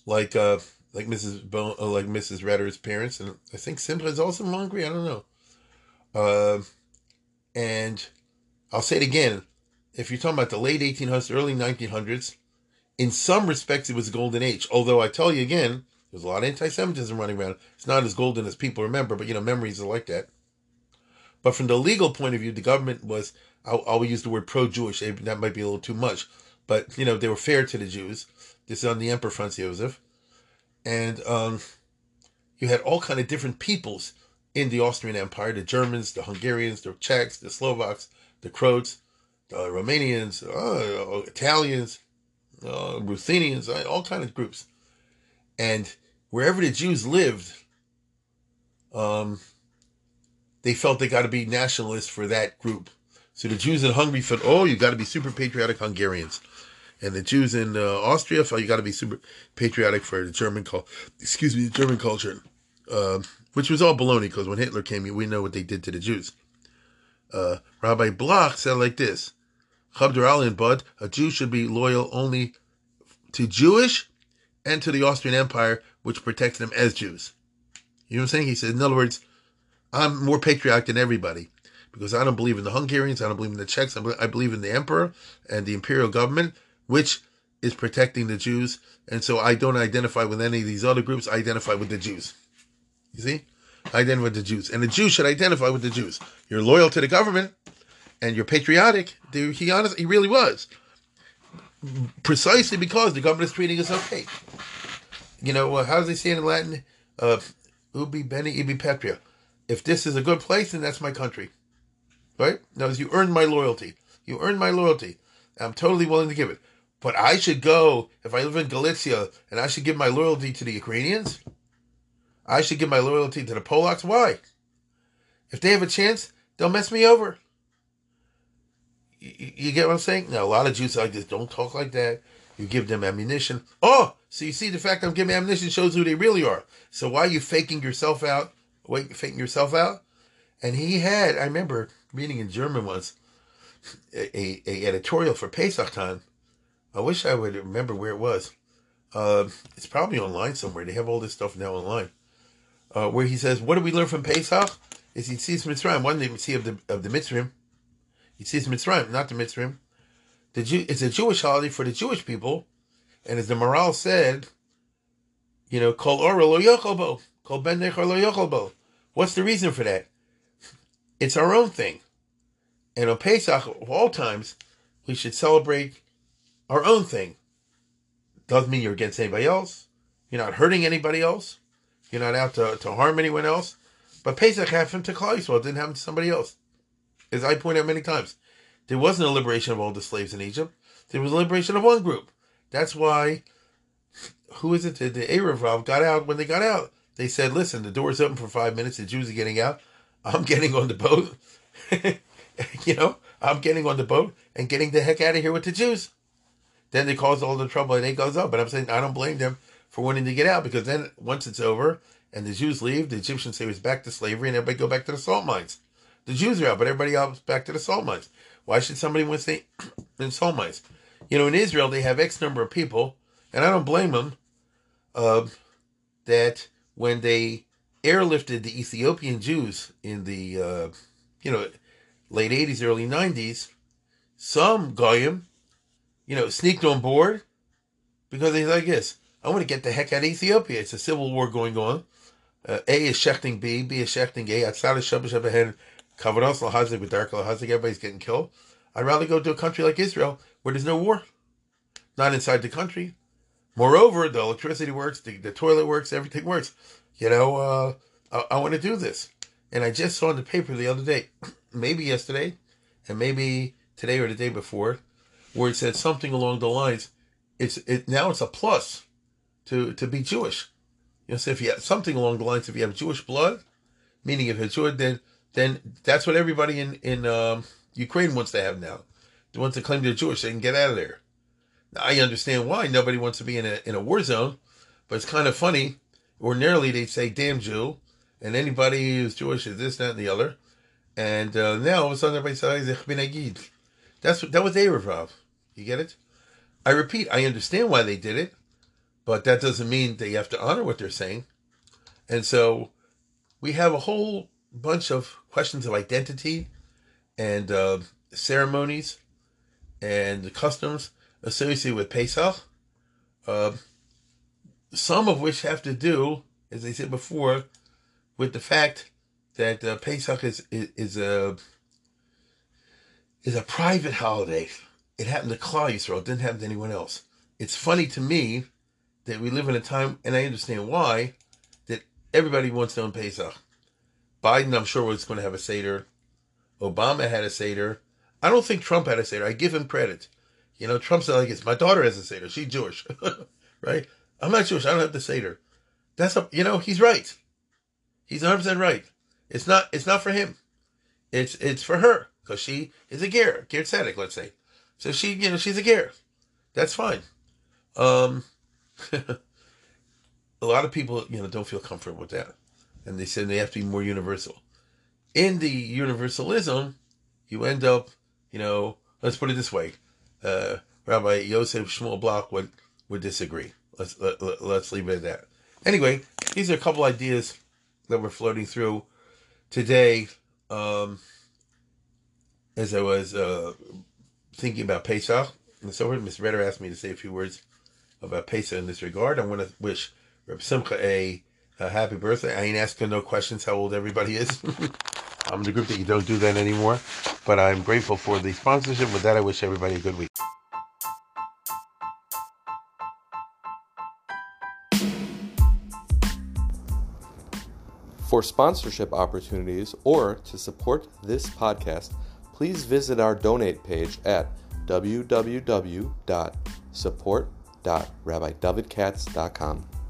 like uh, like Mrs. Bo- uh, like Mrs. Retter's parents, and I think Simcha is also from Hungary. I don't know. Uh, and I'll say it again: if you're talking about the late 1800s, early 1900s, in some respects it was a golden age. Although I tell you again, there's a lot of anti-Semitism running around. It's not as golden as people remember, but you know memories are like that. But from the legal point of view, the government was, I'll, I'll use the word pro-Jewish. That might be a little too much. But, you know, they were fair to the Jews. This is on the Emperor Franz Joseph. And um, you had all kind of different peoples in the Austrian Empire. The Germans, the Hungarians, the Czechs, the Slovaks, the Croats, the Romanians, uh, Italians, uh, Ruthenians, uh, all kind of groups. And wherever the Jews lived, um, they felt they got to be nationalists for that group. So the Jews in Hungary felt, oh, you got to be super patriotic Hungarians. And the Jews in uh, Austria felt you got to be super patriotic for the German culture. Excuse me, the German culture, uh, which was all baloney because when Hitler came, we know what they did to the Jews. Uh, Rabbi Bloch said like this: Chabdar Alin Bud, a Jew should be loyal only to Jewish and to the Austrian Empire, which protects them as Jews. You know what I'm saying? He said, in other words, I'm more patriotic than everybody because I don't believe in the Hungarians, I don't believe in the Czechs, I believe in the emperor and the imperial government, which is protecting the Jews. And so I don't identify with any of these other groups. I identify with the Jews. You see? I identify with the Jews. And the Jews should identify with the Jews. You're loyal to the government and you're patriotic. He honest, he really was. Precisely because the government is treating us okay. You know, how does they say in Latin? Uh, ubi bene ibi patria if this is a good place, then that's my country. Right? Now, you earned my loyalty. You earned my loyalty. I'm totally willing to give it. But I should go, if I live in Galicia, and I should give my loyalty to the Ukrainians? I should give my loyalty to the Polacks? Why? If they have a chance, they'll mess me over. You, you get what I'm saying? Now, a lot of Jews like this don't talk like that. You give them ammunition. Oh, so you see the fact I'm giving ammunition shows who they really are. So why are you faking yourself out faking yourself out. And he had, I remember reading in German once, a, a, editorial for Pesach time. I wish I would remember where it was. Uh, it's probably online somewhere. They have all this stuff now online. Uh, where he says, "What do we learn from Pesach? Is he sees Mitzrayim. One we see of the of the Mitzrayim, he sees Mitzrayim, not the Mitzrayim. The Jew, it's a Jewish holiday for the Jewish people, and as the Maharal said, you know, Kol Ora lo Yochalbo, Kol Ben Nechor lo Yochalbo. What's the reason for that? It's our own thing. And on Pesach, of all times, we should celebrate our own thing. Doesn't mean you're against anybody else. You're not hurting anybody else. You're not out to, to harm anyone else. But Pesach happened to Klal Yisrael, it didn't happen to somebody else. As I point out many times, there wasn't a liberation of all the slaves in Egypt. There was a liberation of one group. That's why, who is it? The, the Erev Rav got out. When they got out, they said, listen, the door's open for five minutes. The Jews are getting out. I'm getting on the boat. you know, I'm getting on the boat and getting the heck out of here with the Jews. Then they cause all the trouble and it goes up. But I'm saying I don't blame them for wanting to get out because then once it's over and the Jews leave, the Egyptians say it's back to slavery and everybody go back to the salt mines. The Jews are out, but everybody else back to the salt mines. Why should somebody want to stay in salt mines? You know, in Israel, they have X number of people, and I don't blame them, uh, that when they airlifted the Ethiopian Jews in the, uh, you know, late 80s, early 90s, some Goyim, you know, sneaked on board because they like this. I want to get the heck out of Ethiopia. It's a civil war going on. Uh, a is shechting B, B is shechting A. Outside of Shabbat Shabbat ahead, Kavaros Lahazik with Dark Lahazik, everybody's getting killed. I'd rather go to a country like Israel where there's no war. Not inside the country. Moreover, the electricity works, the, the toilet works, everything works. You know, uh, I, I want to do this. And I just saw in the paper the other day, maybe yesterday, and maybe today or the day before, where it said something along the lines, it's it now it's a plus to to be Jewish. You know, so if you have something along the lines, if you have Jewish blood, meaning if it's Jewish, then then that's what everybody in in um, Ukraine wants to have now. They want to claim they're Jewish, they can get out of there. I understand why nobody wants to be in a in a war zone, but it's kind of funny. Ordinarily, they'd say "damn Jew," and anybody who's Jewish is this, that, and the other. And uh, now all of a sudden, everybody says "Ich bin Agid." That's that was Erev You get it? I repeat, I understand why they did it, but that doesn't mean that you have to honor what they're saying. And so we have a whole bunch of questions of identity and uh, ceremonies and customs associated with Pesach, uh, some of which have to do, as I said before, with the fact that uh, Pesach is, is, is a is a private holiday. It happened to Klal Yisrael. It didn't happen to anyone else. It's funny to me that we live in a time, and I understand why, that everybody wants to own Pesach. Biden, I'm sure, was going to have a Seder. Obama had a Seder. I don't think Trump had a Seder. I give him credit. You know, Trump said like it's my daughter has a Seder. She's Jewish. right? I'm not Jewish. I don't have the Seder. That's a, you know, he's right. He's 100% right. It's not, it's not for him. It's, it's for her because she is a ger, ger tzedek, let's say. So she, you know, she's a ger. That's fine. Um, a lot of people, you know, don't feel comfortable with that, and they said they have to be more universal. In the universalism, you end up, you know, let's put it this way: uh, Rabbi Yosef Shmuel Bloch would would disagree. Let's let, let, let's leave it at that. Anyway, these are a couple ideas that we're floating through today. Um, as I was uh, thinking about Pesach and so Miss Redder asked me to say a few words about Pesach in this regard. I want to wish Reb Simcha a, a, happy birthday. I ain't asking no questions how old everybody is. I'm the group that you don't do that anymore, but I'm grateful for the sponsorship. With that, I wish everybody a good week. For sponsorship opportunities or to support this podcast, please visit our donate page at www.support.rabbidavidkatz.com.